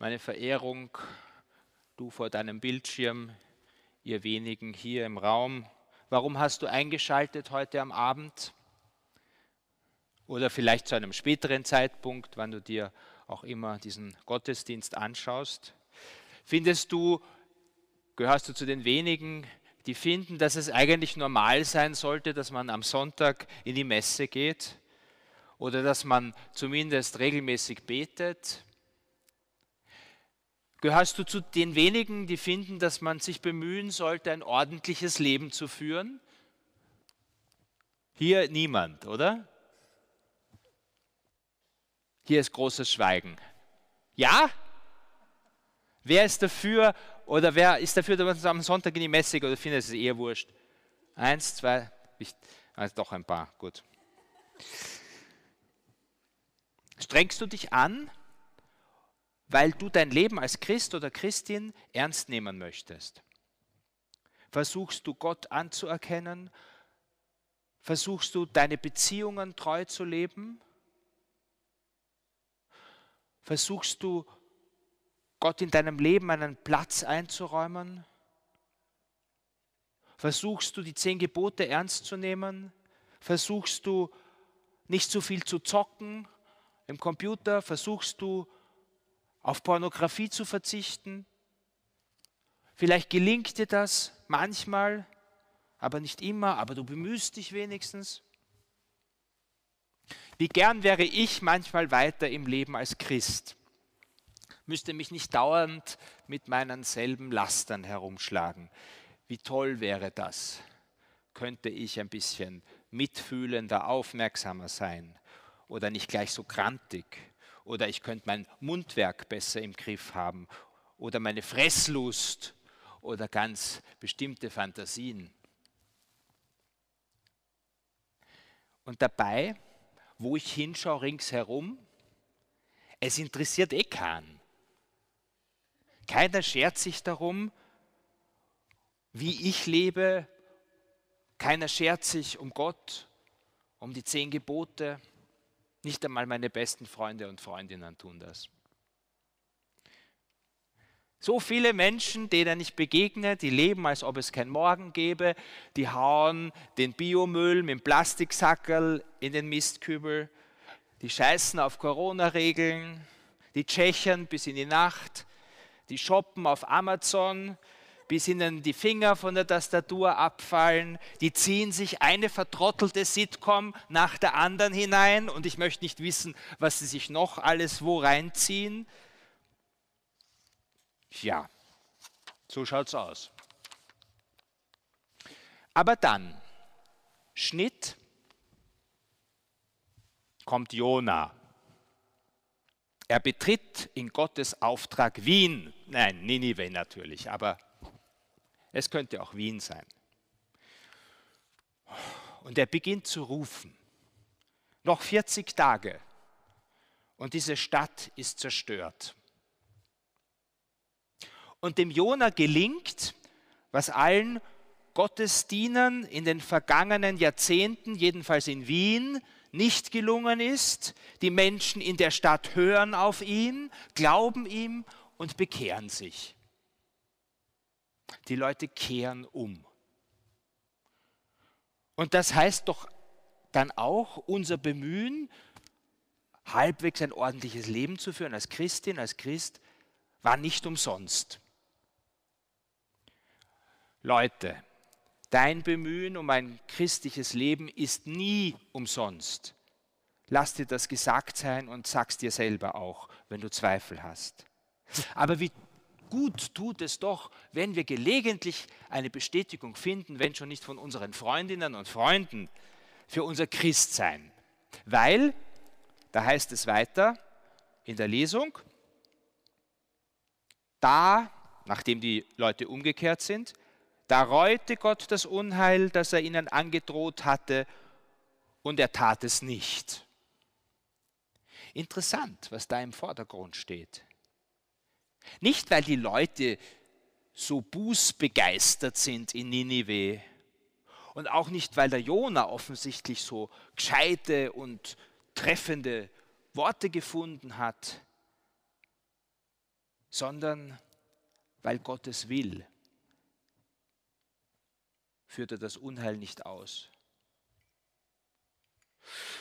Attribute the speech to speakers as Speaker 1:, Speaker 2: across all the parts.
Speaker 1: meine Verehrung, du vor deinem Bildschirm, ihr wenigen hier im Raum. Warum hast du eingeschaltet heute am Abend? Oder vielleicht zu einem späteren Zeitpunkt, wann du dir auch immer diesen Gottesdienst anschaust. Findest du, gehörst du zu den wenigen, die finden, dass es eigentlich normal sein sollte, dass man am Sonntag in die Messe geht oder dass man zumindest regelmäßig betet? Gehörst du zu den wenigen, die finden, dass man sich bemühen sollte, ein ordentliches Leben zu führen? Hier niemand, oder? Hier ist großes Schweigen. Ja? Wer ist dafür oder wer ist dafür, dass man am Sonntag in die Messe geht oder findet es eher wurscht? Eins, zwei, ich, also doch ein paar, gut. Strengst du dich an, weil du dein Leben als Christ oder Christin ernst nehmen möchtest? Versuchst du Gott anzuerkennen? Versuchst du deine Beziehungen treu zu leben? Versuchst du Gott in deinem Leben einen Platz einzuräumen? Versuchst du die zehn Gebote ernst zu nehmen? Versuchst du nicht zu viel zu zocken im Computer? Versuchst du auf Pornografie zu verzichten? Vielleicht gelingt dir das manchmal, aber nicht immer, aber du bemühst dich wenigstens. Wie gern wäre ich manchmal weiter im Leben als Christ müsste mich nicht dauernd mit meinen selben Lastern herumschlagen. Wie toll wäre das? Könnte ich ein bisschen mitfühlender, aufmerksamer sein oder nicht gleich so krantig oder ich könnte mein Mundwerk besser im Griff haben oder meine Fresslust oder ganz bestimmte Fantasien. Und dabei, wo ich hinschaue ringsherum, es interessiert eh keinen. Keiner schert sich darum, wie ich lebe. Keiner schert sich um Gott, um die zehn Gebote. Nicht einmal meine besten Freunde und Freundinnen tun das. So viele Menschen, denen ich begegne, die leben, als ob es kein Morgen gäbe, die hauen den Biomüll mit dem Plastiksackerl in den Mistkübel, die scheißen auf Corona-Regeln, die tschechern bis in die Nacht, die shoppen auf Amazon, bis ihnen die Finger von der Tastatur abfallen, die ziehen sich eine vertrottelte Sitcom nach der anderen hinein und ich möchte nicht wissen, was sie sich noch alles wo reinziehen. Ja, so schaut's aus. Aber dann, Schnitt, kommt Jona. Er betritt in Gottes Auftrag Wien. Nein, Ninive natürlich, aber es könnte auch Wien sein. Und er beginnt zu rufen. Noch 40 Tage und diese Stadt ist zerstört. Und dem Jona gelingt, was allen Gottesdienern in den vergangenen Jahrzehnten, jedenfalls in Wien, nicht gelungen ist. Die Menschen in der Stadt hören auf ihn, glauben ihm und bekehren sich. Die Leute kehren um. Und das heißt doch dann auch unser Bemühen, halbwegs ein ordentliches Leben zu führen als Christin, als Christ, war nicht umsonst. Leute, Dein Bemühen um ein christliches Leben ist nie umsonst. Lass dir das gesagt sein und sag's dir selber auch, wenn du Zweifel hast. Aber wie gut tut es doch, wenn wir gelegentlich eine Bestätigung finden, wenn schon nicht von unseren Freundinnen und Freunden, für unser Christsein. Weil, da heißt es weiter in der Lesung, da, nachdem die Leute umgekehrt sind, da reute Gott das Unheil, das er ihnen angedroht hatte, und er tat es nicht. Interessant, was da im Vordergrund steht. Nicht, weil die Leute so bußbegeistert sind in Ninive und auch nicht, weil der Jona offensichtlich so gescheite und treffende Worte gefunden hat, sondern weil Gott es will, führt er das Unheil nicht aus.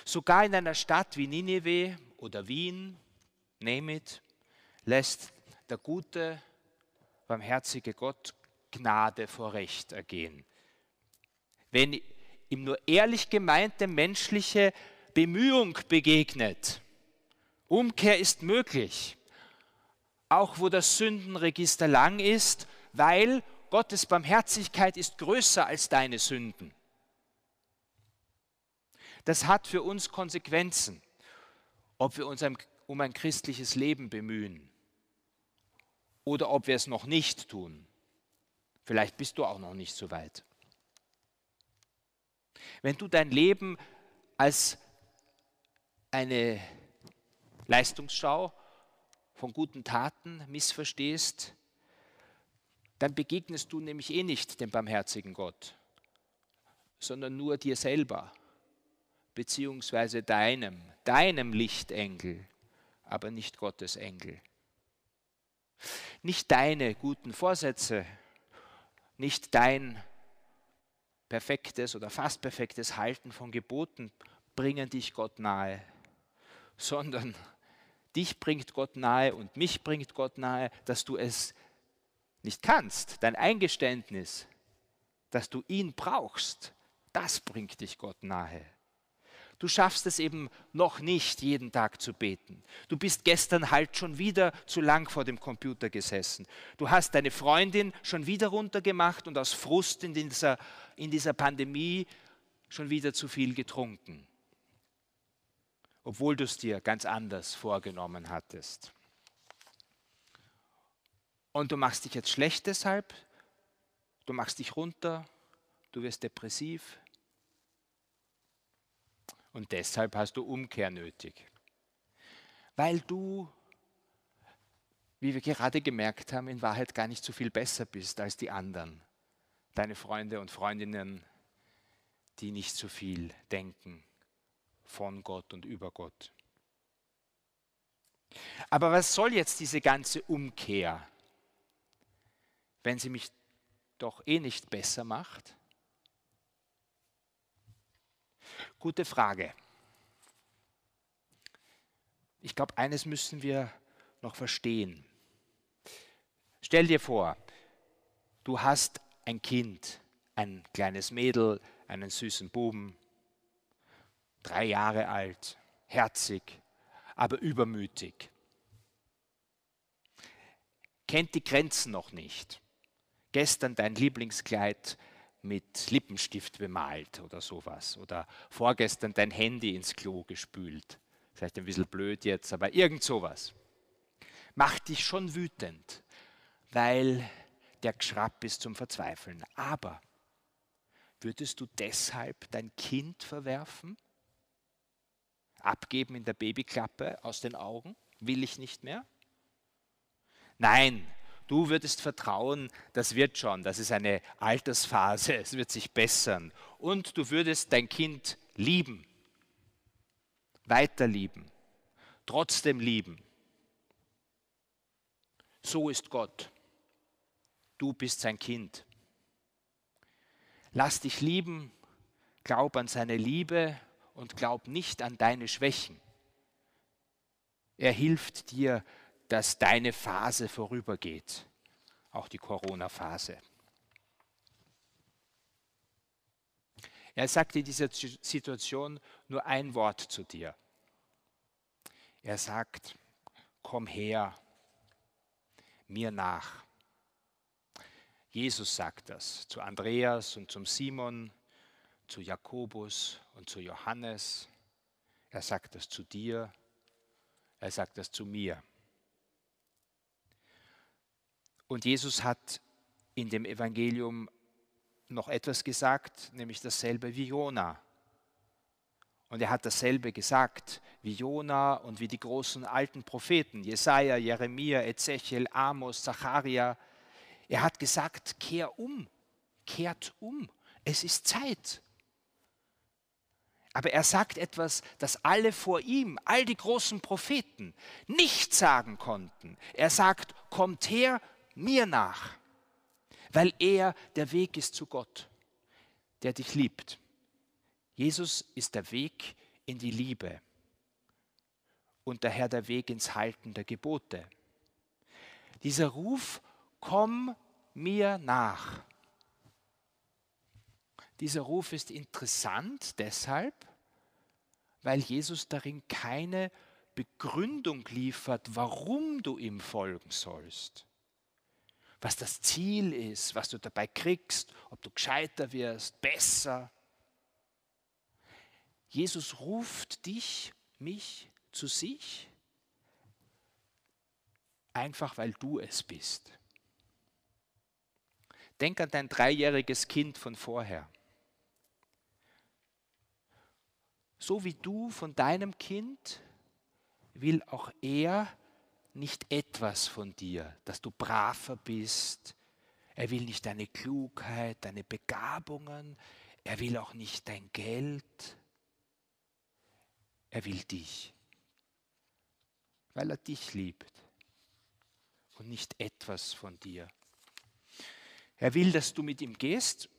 Speaker 1: Sogar in einer Stadt wie Nineveh oder Wien, name it, lässt der gute, barmherzige Gott Gnade vor Recht ergehen. Wenn ihm nur ehrlich gemeinte menschliche Bemühung begegnet, Umkehr ist möglich, auch wo das Sündenregister lang ist, weil Gottes Barmherzigkeit ist größer als deine Sünden. Das hat für uns Konsequenzen, ob wir uns um ein christliches Leben bemühen oder ob wir es noch nicht tun. Vielleicht bist du auch noch nicht so weit. Wenn du dein Leben als eine Leistungsschau von guten Taten missverstehst, dann begegnest du nämlich eh nicht dem barmherzigen Gott, sondern nur dir selber, beziehungsweise deinem, deinem Lichtengel, aber nicht Gottes Engel. Nicht deine guten Vorsätze, nicht dein perfektes oder fast perfektes Halten von Geboten bringen dich Gott nahe, sondern dich bringt Gott nahe und mich bringt Gott nahe, dass du es nicht kannst. Dein Eingeständnis, dass du ihn brauchst, das bringt dich Gott nahe. Du schaffst es eben noch nicht, jeden Tag zu beten. Du bist gestern halt schon wieder zu lang vor dem Computer gesessen. Du hast deine Freundin schon wieder runtergemacht und aus Frust in dieser, in dieser Pandemie schon wieder zu viel getrunken. Obwohl du es dir ganz anders vorgenommen hattest. Und du machst dich jetzt schlecht deshalb, du machst dich runter, du wirst depressiv, und deshalb hast du Umkehr nötig. Weil du, wie wir gerade gemerkt haben, in Wahrheit gar nicht so viel besser bist als die anderen. Deine Freunde und Freundinnen, die nicht so viel denken von Gott und über Gott. Aber was soll jetzt diese ganze Umkehr, wenn sie mich doch eh nicht besser macht? Gute Frage. Ich glaube, eines müssen wir noch verstehen. Stell dir vor, du hast ein Kind, ein kleines Mädel, einen süßen Buben, drei Jahre alt, herzig, aber übermütig. Kennt die Grenzen noch nicht. Gestern dein Lieblingskleid mit Lippenstift bemalt oder sowas. Oder vorgestern dein Handy ins Klo gespült. Vielleicht ein bisschen blöd jetzt, aber irgend sowas. Macht dich schon wütend, weil der Geschrapp ist zum Verzweifeln. Aber würdest du deshalb dein Kind verwerfen? Abgeben in der Babyklappe aus den Augen? Will ich nicht mehr? Nein, Du würdest vertrauen, das wird schon, das ist eine Altersphase, es wird sich bessern. Und du würdest dein Kind lieben, weiter lieben, trotzdem lieben. So ist Gott. Du bist sein Kind. Lass dich lieben, glaub an seine Liebe und glaub nicht an deine Schwächen. Er hilft dir, dass deine Phase vorübergeht, auch die Corona-Phase. Er sagt in dieser Situation nur ein Wort zu dir. Er sagt, komm her, mir nach. Jesus sagt das zu Andreas und zum Simon, zu Jakobus und zu Johannes. Er sagt das zu dir, er sagt das zu mir. Und Jesus hat in dem Evangelium noch etwas gesagt, nämlich dasselbe wie Jona. Und er hat dasselbe gesagt wie Jona und wie die großen alten Propheten, Jesaja, Jeremia, Ezechiel, Amos, Zacharia. Er hat gesagt: Kehr um, kehrt um, es ist Zeit. Aber er sagt etwas, das alle vor ihm, all die großen Propheten, nicht sagen konnten. Er sagt, kommt her mir nach, weil er der Weg ist zu Gott, der dich liebt. Jesus ist der Weg in die Liebe und daher der Weg ins Halten der Gebote. Dieser Ruf, komm mir nach. Dieser Ruf ist interessant deshalb, weil Jesus darin keine Begründung liefert, warum du ihm folgen sollst. Was das Ziel ist, was du dabei kriegst, ob du gescheiter wirst, besser. Jesus ruft dich, mich zu sich, einfach weil du es bist. Denk an dein dreijähriges Kind von vorher. So wie du von deinem Kind will auch er nicht etwas von dir, dass du braver bist. Er will nicht deine Klugheit, deine Begabungen. Er will auch nicht dein Geld. Er will dich, weil er dich liebt und nicht etwas von dir. Er will, dass du mit ihm gehst.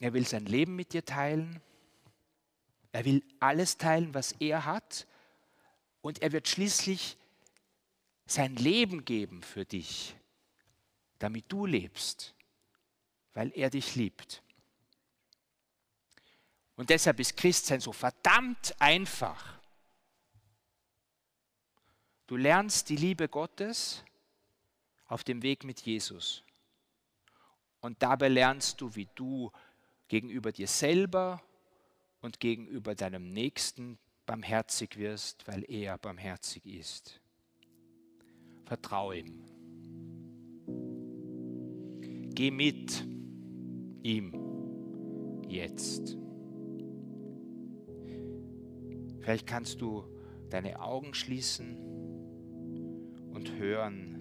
Speaker 1: Er will sein Leben mit dir teilen. Er will alles teilen, was er hat. Und er wird schließlich sein Leben geben für dich, damit du lebst, weil er dich liebt. Und deshalb ist Christsein so verdammt einfach. Du lernst die Liebe Gottes auf dem Weg mit Jesus. Und dabei lernst du, wie du gegenüber dir selber und gegenüber deinem Nächsten barmherzig wirst, weil er barmherzig ist. Vertraue ihm. Geh mit ihm jetzt. Vielleicht kannst du deine Augen schließen und hören,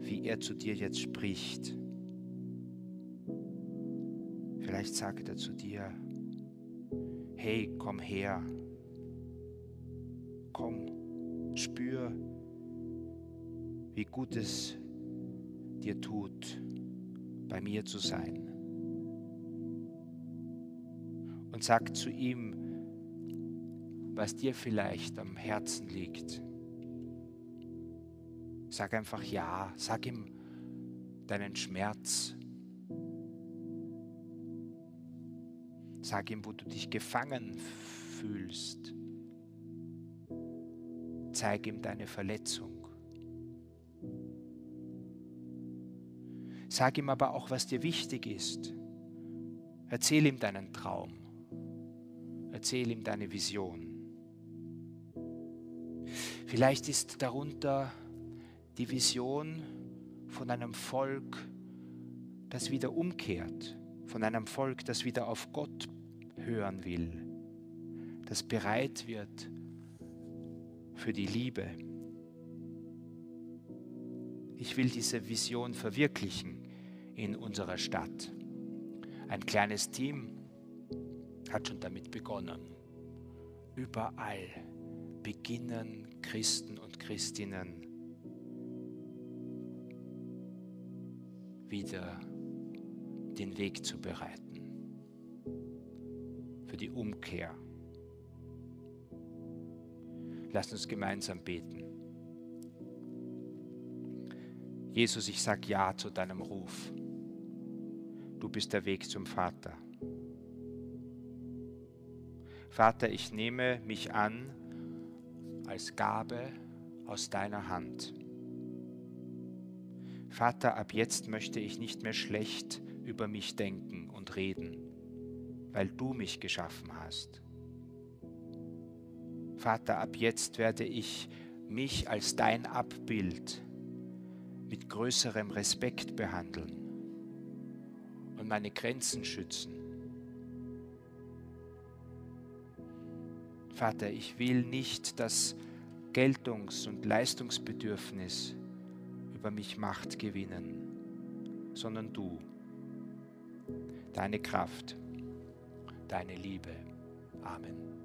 Speaker 1: wie er zu dir jetzt spricht. Vielleicht sagt er zu dir, hey, komm her, komm, spür, wie gut es dir tut, bei mir zu sein. Und sag zu ihm, was dir vielleicht am Herzen liegt. Sag einfach ja, sag ihm deinen Schmerz. Sag ihm, wo du dich gefangen fühlst. Zeig ihm deine Verletzung. Sag ihm aber auch, was dir wichtig ist. Erzähl ihm deinen Traum. Erzähl ihm deine Vision. Vielleicht ist darunter die Vision von einem Volk, das wieder umkehrt, von einem Volk, das wieder auf Gott hören will, das bereit wird für die Liebe. Ich will diese Vision verwirklichen in unserer Stadt. Ein kleines Team hat schon damit begonnen. Überall beginnen Christen und Christinnen wieder den Weg zu bereiten für die Umkehr. Lass uns gemeinsam beten. Jesus, ich sage Ja zu deinem Ruf. Du bist der Weg zum Vater. Vater, ich nehme mich an als Gabe aus deiner Hand. Vater, ab jetzt möchte ich nicht mehr schlecht über mich denken und reden, weil du mich geschaffen hast. Vater, ab jetzt werde ich mich als dein Abbild mit größerem Respekt behandeln und meine Grenzen schützen. Vater, ich will nicht das Geltungs- und Leistungsbedürfnis über mich Macht gewinnen, sondern du, deine Kraft, deine Liebe, Amen.